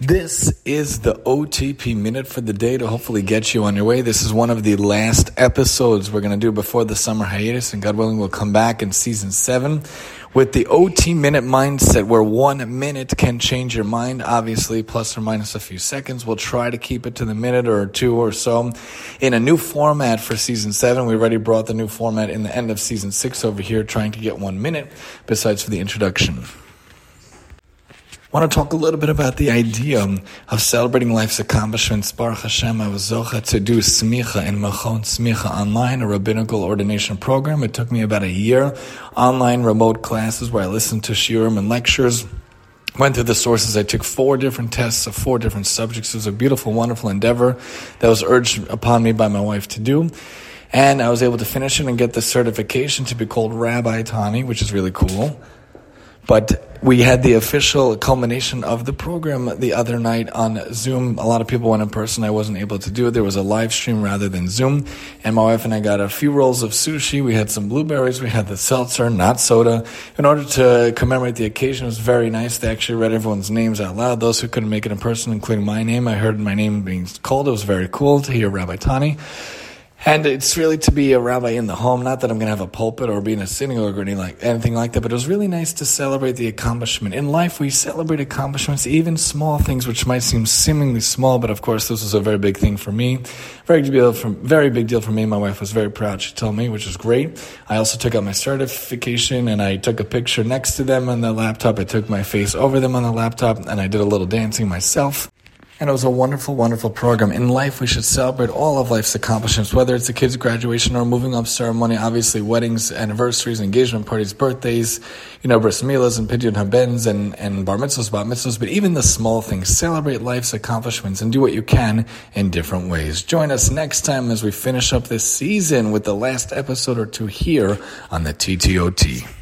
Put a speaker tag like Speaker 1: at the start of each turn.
Speaker 1: This is the OTP minute for the day to hopefully get you on your way. This is one of the last episodes we're going to do before the summer hiatus, and God willing, we'll come back in season seven with the OT minute mindset where one minute can change your mind, obviously, plus or minus a few seconds. We'll try to keep it to the minute or two or so in a new format for season seven. We already brought the new format in the end of season six over here, trying to get one minute besides for the introduction. Want to talk a little bit about the idea of celebrating life's accomplishments. Baruch Hashem, I was zocha to do smicha in Machon Smicha online, a rabbinical ordination program. It took me about a year, online remote classes where I listened to shiurim and lectures. Went through the sources. I took four different tests of four different subjects. It was a beautiful, wonderful endeavor that was urged upon me by my wife to do. And I was able to finish it and get the certification to be called Rabbi Tani, which is really cool. But we had the official culmination of the program the other night on Zoom. A lot of people went in person. I wasn't able to do it. There was a live stream rather than Zoom. And my wife and I got a few rolls of sushi. We had some blueberries. We had the seltzer, not soda. In order to commemorate the occasion, it was very nice. They actually read everyone's names out loud. Those who couldn't make it in person, including my name, I heard my name being called. It was very cool to hear Rabbi Tani. And it's really to be a rabbi in the home. Not that I'm going to have a pulpit or be in a synagogue or anything like, anything like that, but it was really nice to celebrate the accomplishment. In life, we celebrate accomplishments, even small things which might seem seemingly small, but of course, this was a very big thing for me. Very big deal for, very big deal for me. My wife was very proud. She told me, which was great. I also took out my certification and I took a picture next to them on the laptop. I took my face over them on the laptop and I did a little dancing myself. And it was a wonderful, wonderful program. In life, we should celebrate all of life's accomplishments, whether it's a kid's graduation or moving up ceremony, obviously weddings, anniversaries, engagement parties, birthdays, you know, bris milas and pidyon habens and, and bar mitzvahs, bat mitzvahs, but even the small things. Celebrate life's accomplishments and do what you can in different ways. Join us next time as we finish up this season with the last episode or two here on the TTOT.